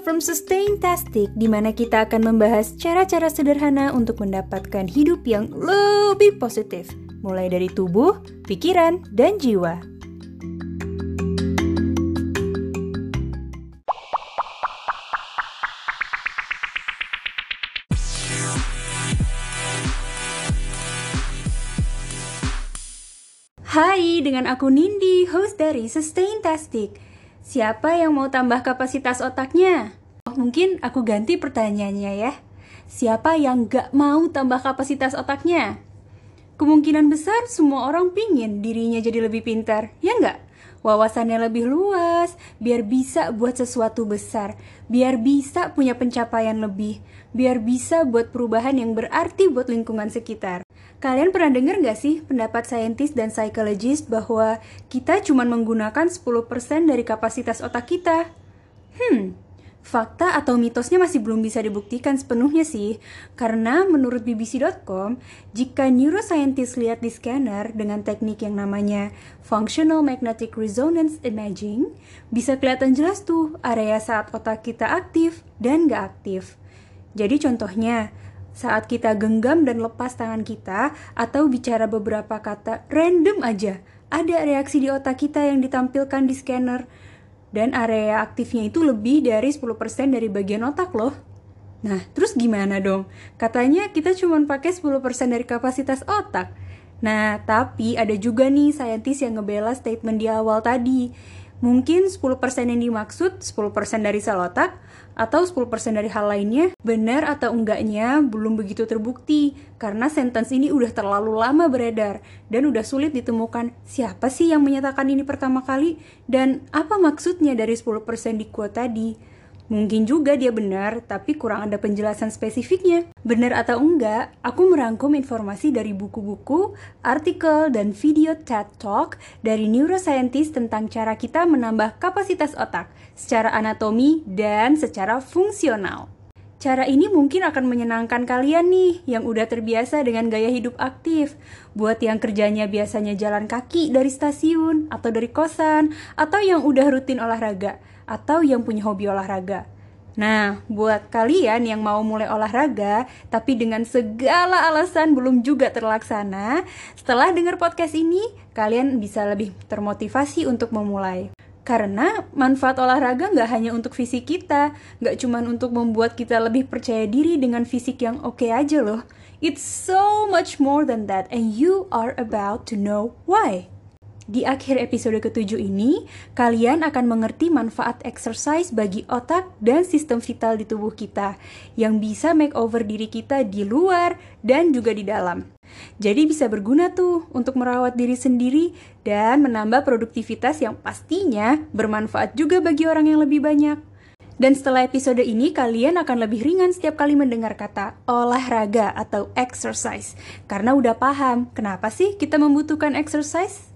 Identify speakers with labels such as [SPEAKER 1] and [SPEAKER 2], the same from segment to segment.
[SPEAKER 1] from Sustaintastic, di mana kita akan membahas cara-cara sederhana untuk mendapatkan hidup yang lebih positif, mulai dari tubuh, pikiran, dan jiwa. Hai, dengan aku Nindi, host dari Sustaintastic. Siapa yang mau tambah kapasitas otaknya? Oh, mungkin aku ganti pertanyaannya ya. Siapa yang gak mau tambah kapasitas otaknya? Kemungkinan besar semua orang pingin dirinya jadi lebih pintar, ya nggak? Wawasannya lebih luas, biar bisa buat sesuatu besar, biar bisa punya pencapaian lebih, biar bisa buat perubahan yang berarti buat lingkungan sekitar. Kalian pernah dengar nggak sih pendapat saintis dan psychologist bahwa kita cuma menggunakan 10% dari kapasitas otak kita? Hmm, fakta atau mitosnya masih belum bisa dibuktikan sepenuhnya sih, karena menurut BBC.com, jika neuroscientist lihat di scanner dengan teknik yang namanya Functional Magnetic Resonance Imaging, bisa kelihatan jelas tuh area saat otak kita aktif dan nggak aktif. Jadi contohnya, saat kita genggam dan lepas tangan kita atau bicara beberapa kata random aja, ada reaksi di otak kita yang ditampilkan di scanner. Dan area aktifnya itu lebih dari 10% dari bagian otak loh. Nah, terus gimana dong? Katanya kita cuma pakai 10% dari kapasitas otak. Nah, tapi ada juga nih saintis yang ngebela statement di awal tadi. Mungkin 10% yang dimaksud 10% dari sel otak, atau 10% dari hal lainnya, benar atau enggaknya belum begitu terbukti karena sentence ini udah terlalu lama beredar dan udah sulit ditemukan siapa sih yang menyatakan ini pertama kali dan apa maksudnya dari 10% di quote tadi. Mungkin juga dia benar, tapi kurang ada penjelasan spesifiknya. Benar atau enggak, aku merangkum informasi dari buku-buku, artikel, dan video TED Talk dari neuroscientist tentang cara kita menambah kapasitas otak secara anatomi dan secara fungsional. Cara ini mungkin akan menyenangkan kalian nih yang udah terbiasa dengan gaya hidup aktif. Buat yang kerjanya biasanya jalan kaki dari stasiun atau dari kosan, atau yang udah rutin olahraga atau yang punya hobi olahraga. Nah, buat kalian yang mau mulai olahraga tapi dengan segala alasan belum juga terlaksana, setelah dengar podcast ini, kalian bisa lebih termotivasi untuk memulai. Karena manfaat olahraga nggak hanya untuk fisik kita, nggak cuma untuk membuat kita lebih percaya diri dengan fisik yang oke okay aja loh. It's so much more than that and you are about to know why. Di akhir episode ketujuh ini, kalian akan mengerti manfaat exercise bagi otak dan sistem vital di tubuh kita yang bisa make over diri kita di luar dan juga di dalam. Jadi bisa berguna tuh untuk merawat diri sendiri dan menambah produktivitas yang pastinya bermanfaat juga bagi orang yang lebih banyak. Dan setelah episode ini, kalian akan lebih ringan setiap kali mendengar kata olahraga atau exercise. Karena udah paham, kenapa sih kita membutuhkan exercise?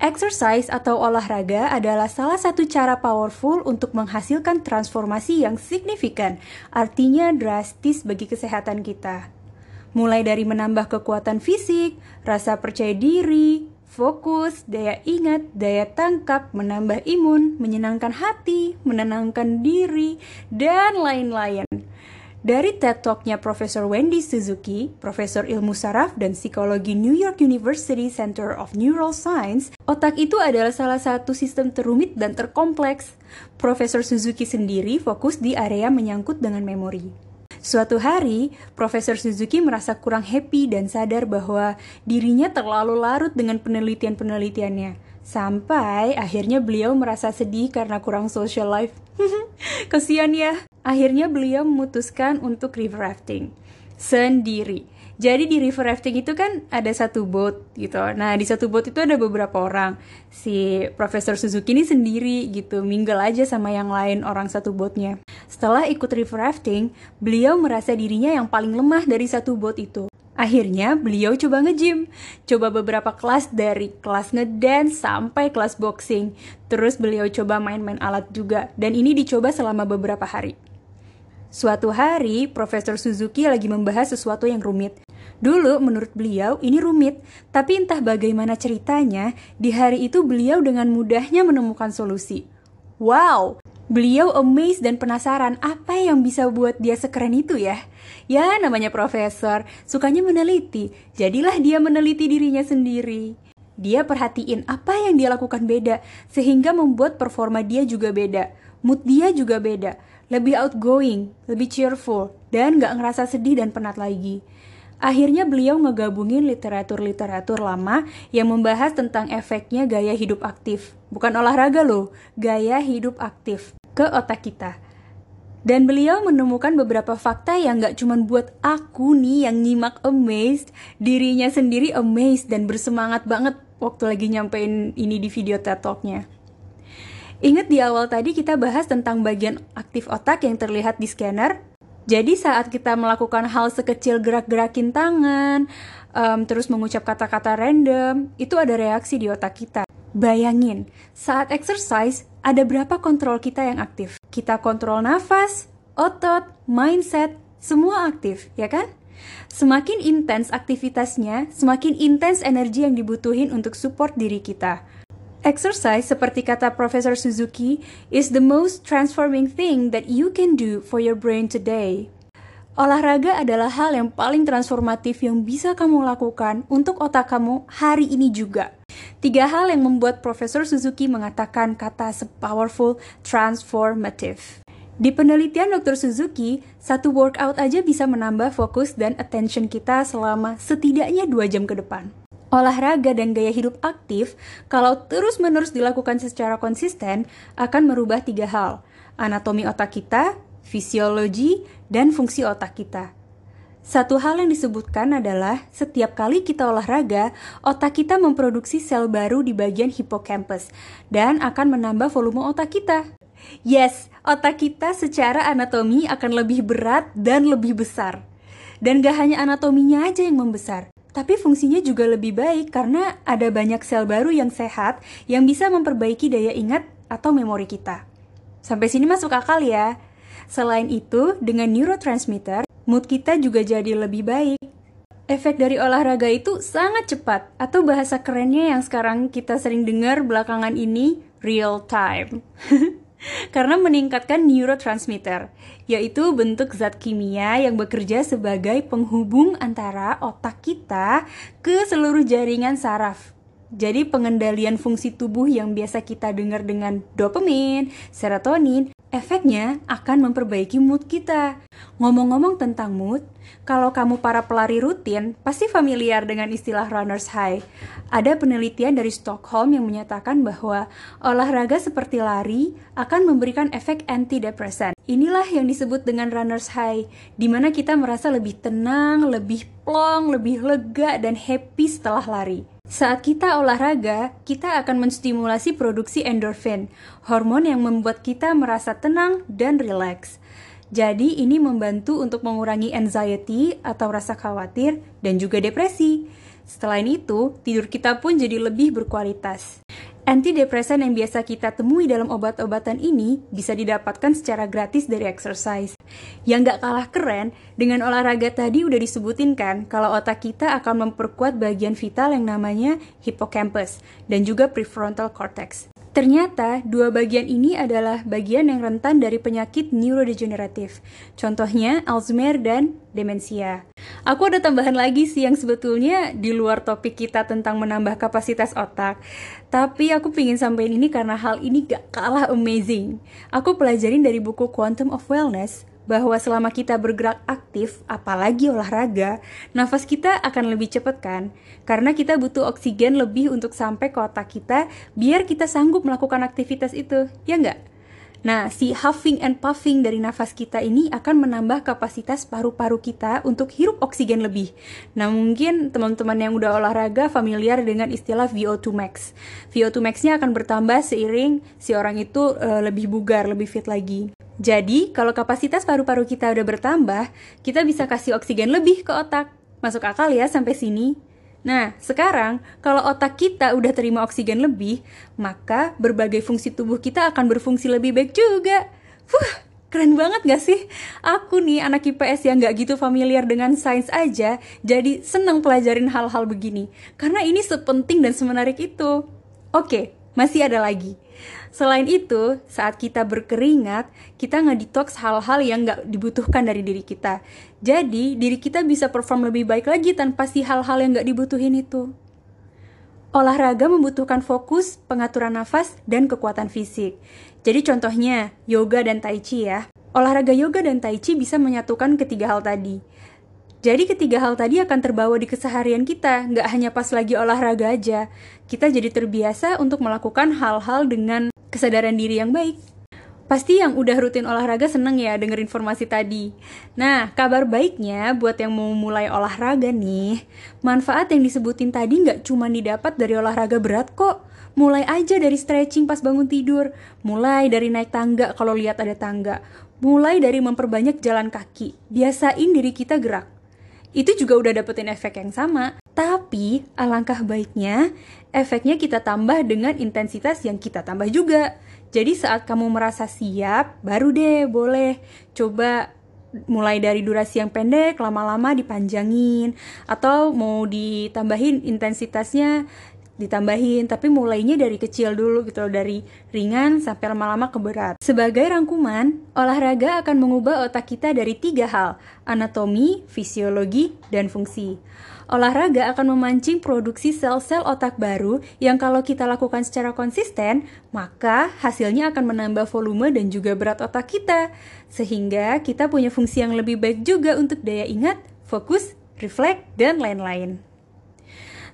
[SPEAKER 1] Exercise atau olahraga adalah salah satu cara powerful untuk menghasilkan transformasi yang signifikan, artinya drastis bagi kesehatan kita. Mulai dari menambah kekuatan fisik, rasa percaya diri, fokus, daya ingat, daya tangkap, menambah imun, menyenangkan hati, menenangkan diri, dan lain-lain. Dari TED Talk-nya Profesor Wendy Suzuki, Profesor Ilmu Saraf dan Psikologi New York University Center of Neural Science, otak itu adalah salah satu sistem terumit dan terkompleks. Profesor Suzuki sendiri fokus di area menyangkut dengan memori. Suatu hari, Profesor Suzuki merasa kurang happy dan sadar bahwa dirinya terlalu larut dengan penelitian-penelitiannya. Sampai akhirnya beliau merasa sedih karena kurang social life. Kesian ya. Akhirnya beliau memutuskan untuk river rafting sendiri. Jadi di river rafting itu kan ada satu boat gitu. Nah di satu boat itu ada beberapa orang. Si Profesor Suzuki ini sendiri gitu, mingle aja sama yang lain orang satu boatnya. Setelah ikut river rafting, beliau merasa dirinya yang paling lemah dari satu boat itu. Akhirnya beliau coba nge-gym, coba beberapa kelas dari kelas ngedance sampai kelas boxing. Terus beliau coba main-main alat juga, dan ini dicoba selama beberapa hari. Suatu hari, Profesor Suzuki lagi membahas sesuatu yang rumit. Dulu, menurut beliau, ini rumit, tapi entah bagaimana ceritanya, di hari itu beliau dengan mudahnya menemukan solusi. Wow! Beliau amazed dan penasaran apa yang bisa buat dia sekeren itu ya. Ya, namanya profesor, sukanya meneliti. Jadilah dia meneliti dirinya sendiri. Dia perhatiin apa yang dia lakukan beda, sehingga membuat performa dia juga beda. Mood dia juga beda. Lebih outgoing, lebih cheerful, dan gak ngerasa sedih dan penat lagi. Akhirnya beliau ngegabungin literatur-literatur lama yang membahas tentang efeknya gaya hidup aktif. Bukan olahraga loh, gaya hidup aktif ke otak kita. Dan beliau menemukan beberapa fakta yang gak cuma buat aku nih yang nyimak amazed, dirinya sendiri amazed dan bersemangat banget waktu lagi nyampein ini di video TED Talk-nya. Ingat di awal tadi kita bahas tentang bagian aktif otak yang terlihat di scanner, jadi saat kita melakukan hal sekecil gerak-gerakin tangan, um, terus mengucap kata-kata random, itu ada reaksi di otak kita. Bayangin, saat exercise, ada berapa kontrol kita yang aktif? Kita kontrol nafas, otot, mindset, semua aktif, ya kan? Semakin intens aktivitasnya, semakin intens energi yang dibutuhin untuk support diri kita. Exercise, seperti kata Profesor Suzuki, is the most transforming thing that you can do for your brain today. Olahraga adalah hal yang paling transformatif yang bisa kamu lakukan untuk otak kamu hari ini juga. Tiga hal yang membuat Profesor Suzuki mengatakan kata sepowerful transformative. Di penelitian Dr. Suzuki, satu workout aja bisa menambah fokus dan attention kita selama setidaknya dua jam ke depan. Olahraga dan gaya hidup aktif, kalau terus-menerus dilakukan secara konsisten, akan merubah tiga hal: anatomi otak kita, fisiologi, dan fungsi otak kita. Satu hal yang disebutkan adalah setiap kali kita olahraga, otak kita memproduksi sel baru di bagian hippocampus dan akan menambah volume otak kita. Yes, otak kita secara anatomi akan lebih berat dan lebih besar. Dan gak hanya anatominya aja yang membesar, tapi fungsinya juga lebih baik karena ada banyak sel baru yang sehat yang bisa memperbaiki daya ingat atau memori kita. Sampai sini masuk akal ya. Selain itu, dengan neurotransmitter, mood kita juga jadi lebih baik. Efek dari olahraga itu sangat cepat, atau bahasa kerennya yang sekarang kita sering dengar belakangan ini, real time. karena meningkatkan neurotransmitter, yaitu bentuk zat kimia yang bekerja sebagai penghubung antara otak kita ke seluruh jaringan saraf. Jadi pengendalian fungsi tubuh yang biasa kita dengar dengan dopamin, serotonin, efeknya akan memperbaiki mood kita. Ngomong-ngomong tentang mood, kalau kamu para pelari rutin, pasti familiar dengan istilah runner's high. Ada penelitian dari Stockholm yang menyatakan bahwa olahraga seperti lari akan memberikan efek antidepresan. Inilah yang disebut dengan runner's high, di mana kita merasa lebih tenang, lebih plong, lebih lega, dan happy setelah lari. Saat kita olahraga, kita akan menstimulasi produksi endorfin, hormon yang membuat kita merasa tenang dan rileks. Jadi, ini membantu untuk mengurangi anxiety atau rasa khawatir dan juga depresi. Selain itu, tidur kita pun jadi lebih berkualitas. Antidepresan yang biasa kita temui dalam obat-obatan ini bisa didapatkan secara gratis dari exercise. Yang gak kalah keren, dengan olahraga tadi udah disebutin kan kalau otak kita akan memperkuat bagian vital yang namanya hippocampus dan juga prefrontal cortex. Ternyata, dua bagian ini adalah bagian yang rentan dari penyakit neurodegeneratif. Contohnya, Alzheimer dan demensia. Aku ada tambahan lagi sih yang sebetulnya di luar topik kita tentang menambah kapasitas otak. Tapi aku pingin sampaikan ini karena hal ini gak kalah amazing. Aku pelajarin dari buku Quantum of Wellness bahwa selama kita bergerak aktif, apalagi olahraga, nafas kita akan lebih cepat kan? Karena kita butuh oksigen lebih untuk sampai ke otak kita, biar kita sanggup melakukan aktivitas itu, ya nggak? Nah, si huffing and puffing dari nafas kita ini akan menambah kapasitas paru-paru kita untuk hirup oksigen lebih. Nah, mungkin teman-teman yang udah olahraga familiar dengan istilah VO2 max. VO2 max-nya akan bertambah seiring si orang itu uh, lebih bugar, lebih fit lagi. Jadi, kalau kapasitas paru-paru kita udah bertambah, kita bisa kasih oksigen lebih ke otak. Masuk akal ya sampai sini? Nah, sekarang kalau otak kita udah terima oksigen lebih, maka berbagai fungsi tubuh kita akan berfungsi lebih baik juga. Fuh, keren banget gak sih? Aku nih anak IPS yang gak gitu familiar dengan sains aja, jadi seneng pelajarin hal-hal begini. Karena ini sepenting dan semenarik itu. Oke, Masih ada lagi. Selain itu, saat kita berkeringat, kita nge-detox hal-hal yang nggak dibutuhkan dari diri kita. Jadi, diri kita bisa perform lebih baik lagi tanpa si hal-hal yang nggak dibutuhin itu. Olahraga membutuhkan fokus, pengaturan nafas, dan kekuatan fisik. Jadi contohnya, yoga dan tai chi ya. Olahraga yoga dan tai chi bisa menyatukan ketiga hal tadi. Jadi ketiga hal tadi akan terbawa di keseharian kita, nggak hanya pas lagi olahraga aja. Kita jadi terbiasa untuk melakukan hal-hal dengan kesadaran diri yang baik. Pasti yang udah rutin olahraga seneng ya denger informasi tadi. Nah, kabar baiknya buat yang mau mulai olahraga nih, manfaat yang disebutin tadi nggak cuma didapat dari olahraga berat kok. Mulai aja dari stretching pas bangun tidur, mulai dari naik tangga kalau lihat ada tangga, mulai dari memperbanyak jalan kaki, biasain diri kita gerak itu juga udah dapetin efek yang sama. Tapi alangkah baiknya efeknya kita tambah dengan intensitas yang kita tambah juga. Jadi saat kamu merasa siap, baru deh boleh coba mulai dari durasi yang pendek lama-lama dipanjangin atau mau ditambahin intensitasnya ditambahin tapi mulainya dari kecil dulu gitu loh dari ringan sampai lama-lama ke berat sebagai rangkuman olahraga akan mengubah otak kita dari tiga hal anatomi fisiologi dan fungsi olahraga akan memancing produksi sel-sel otak baru yang kalau kita lakukan secara konsisten, maka hasilnya akan menambah volume dan juga berat otak kita. Sehingga kita punya fungsi yang lebih baik juga untuk daya ingat, fokus, refleks, dan lain-lain.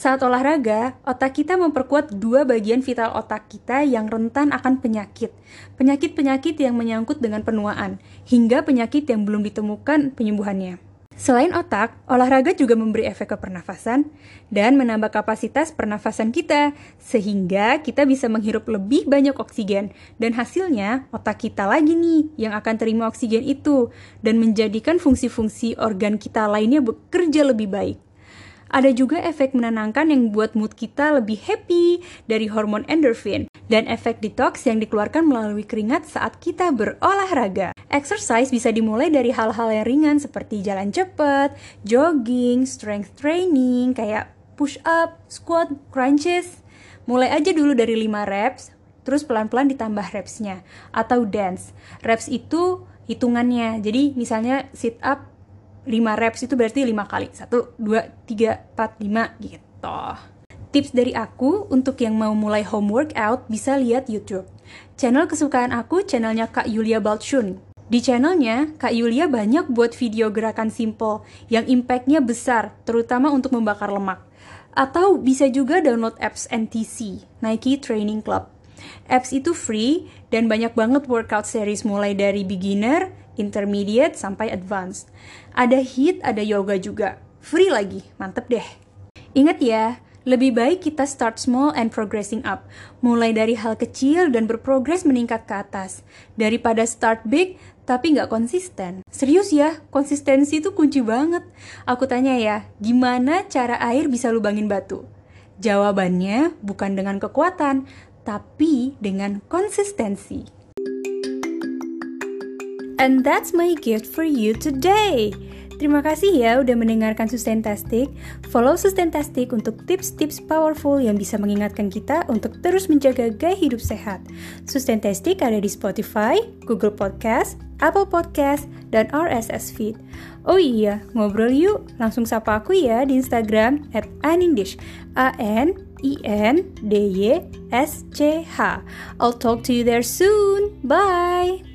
[SPEAKER 1] Saat olahraga, otak kita memperkuat dua bagian vital otak kita yang rentan akan penyakit. Penyakit-penyakit yang menyangkut dengan penuaan, hingga penyakit yang belum ditemukan penyembuhannya. Selain otak, olahraga juga memberi efek ke pernafasan dan menambah kapasitas pernafasan kita, sehingga kita bisa menghirup lebih banyak oksigen. Dan hasilnya, otak kita lagi nih yang akan terima oksigen itu dan menjadikan fungsi-fungsi organ kita lainnya bekerja lebih baik. Ada juga efek menenangkan yang buat mood kita lebih happy dari hormon endorphin dan efek detox yang dikeluarkan melalui keringat saat kita berolahraga. Exercise bisa dimulai dari hal-hal yang ringan seperti jalan cepat, jogging, strength training, kayak push up, squat, crunches. Mulai aja dulu dari 5 reps, terus pelan-pelan ditambah repsnya. Atau dance. Reps itu hitungannya. Jadi misalnya sit up 5 reps itu berarti 5 kali. 1, 2, 3, 4, 5 gitu. Tips dari aku untuk yang mau mulai home workout bisa lihat YouTube. Channel kesukaan aku channelnya Kak Yulia Balchun. Di channelnya, Kak Yulia banyak buat video gerakan simple yang impactnya besar, terutama untuk membakar lemak. Atau bisa juga download apps NTC, Nike Training Club. Apps itu free dan banyak banget workout series mulai dari beginner, intermediate, sampai advance. Ada HIIT, ada yoga juga. Free lagi, mantep deh. Ingat ya, lebih baik kita start small and progressing up. Mulai dari hal kecil dan berprogres meningkat ke atas. Daripada start big tapi nggak konsisten. Serius ya, konsistensi itu kunci banget. Aku tanya ya, gimana cara air bisa lubangin batu? Jawabannya bukan dengan kekuatan, tapi dengan konsistensi. And that's my gift for you today. Terima kasih ya udah mendengarkan Sustentastic. Follow Sustentastic untuk tips-tips powerful yang bisa mengingatkan kita untuk terus menjaga gaya hidup sehat. Sustentastic ada di Spotify, Google Podcast, Apple Podcast, dan RSS Feed. Oh iya, ngobrol yuk. Langsung sapa aku ya di Instagram at Anindish. A-N I-N-D-Y-S-C-H. I'll talk to you there soon. Bye!